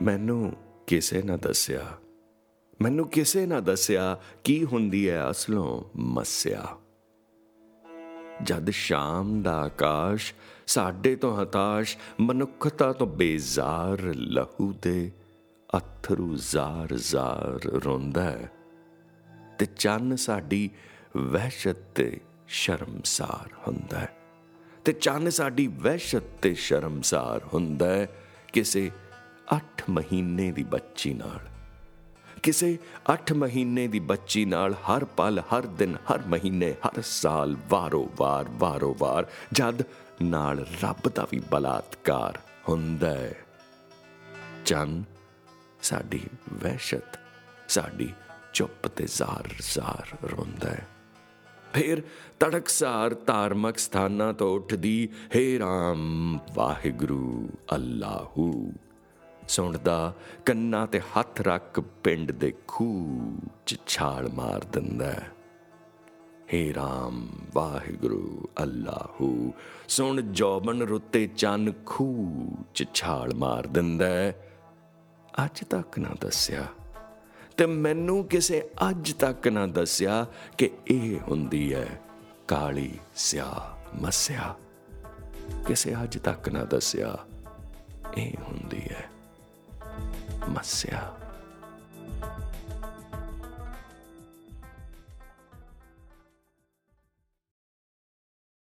ਮੈਨੂੰ ਕਿਸੇ ਨਾ ਦੱਸਿਆ, ਮੈਨੂੰ ਕਿਸੇ ਨਾ ਦੱਸਿਆ ਕੀ ਹੁੰਦੀ ਹੈ ਅਸਲੋਂ ਮੱਸਿਆ। ਜਦ ਸ਼ਾਮ ਦਾ ਆਕਾਸ਼ ਸਾਡੇ ਤੋਂ ਹਤਾਸ਼, ਮਨੁੱਖਤਾ ਤੋਂ ਬੇਜ਼ਾਰ ਲਹੂ ਦੇ ਅਥਰੂ ਜ਼ਾਰ ਜ਼ਾਰ ਰੋਂਦਾ ਹੈ ਤੇ ਚੰਨ ਸਾਡੀ ਵਹਿਸ਼ਤ ਤੇ ਸ਼ਰਮਸਾਰ ਹੁੰਦਾ ਹੈ ਤੇ ਚੰਨ ਸਾਡੀ ਵਹਿਸ਼ਤ ਤੇ ਸ਼ਰਮਸਾਰ ਹੁੰਦਾ ਹੈ ਕਿਸੇ 8 ਮਹੀਨੇ ਦੀ ਬੱਚੀ ਨਾਲ। ਕਿਸੇ 8 ਮਹੀਨੇ ਦੀ ਬੱਚੀ ਨਾਲ ਹਰ ਪਲ, ਹਰ ਦਿਨ, ਹਰ ਮਹੀਨੇ, ਹਰ ਸਾਲ, ਵਾਰੋ ਵਾਰ ਵਾਰੋ ਵਾਰ, ਜਦ ਨਾਲ ਰੱਬ ਦਾ ਵੀ ਬਲਾਤਕਾਰ ਹੁੰਦਾ ਹੈ। ਚੰਨ ਸਾਡੀ ਵਹਿਸ਼ਤ, ਸਾਡੀ ਚੁੱਪ ਤੇ ਜ਼ਾਰ ਜ਼ਾਰ ਰੋਂਦਾ ਹੈ। ਫਿਰ ਤੜਕਸਾਰ ਧਾਰਮਿਕ ਸਥਾਨਾਂ ਤੋਂ ਉੱਠਦੀ, ਹੇ ਰਾਮ, ਵਾਹਿਗੁਰੂ, ਅੱਲਾਹੂ। ਸੁਣਦਾ, ਕੰਨਾਂ ਤੇ ਹੱਥ ਰੱਖ ਪਿੰਡ ਦੇ ਖੂਹ ਚ ਛਾਲ ਮਾਰ ਦਿੰਦਾ ਹੈ। ਹੇ ਰਾਮ, ਵਾਹਿਗੁਰੂ, ਅੱਲਾਹੂ। ਸੁਣ ਜੋਬਨ ਰੁੱਤੇ ਚੰਨ ਖੂਹ ਚ ਛਾਲ ਮਾਰ ਦਿੰਦਾ ਹੈ। ਅੱਜ ਤੱਕ ਨਾ ਦੱਸਿਆ। ਤੇ ਮੈਨੂੰ ਕਿਸੇ ਅੱਜ ਤੱਕ ਨਾ ਦੱਸਿਆ ਕਿ ਇਹ ਹੁੰਦੀ ਹੈ ਕਾਲੀ ਸਿਆ ਮਸਿਆ। ਕਿਸੇ ਅੱਜ ਤੱਕ ਨਾ ਦੱਸਿਆ, ਇਹ ਹੁੰਦੀ ਹੈ ਮਸਿਆ।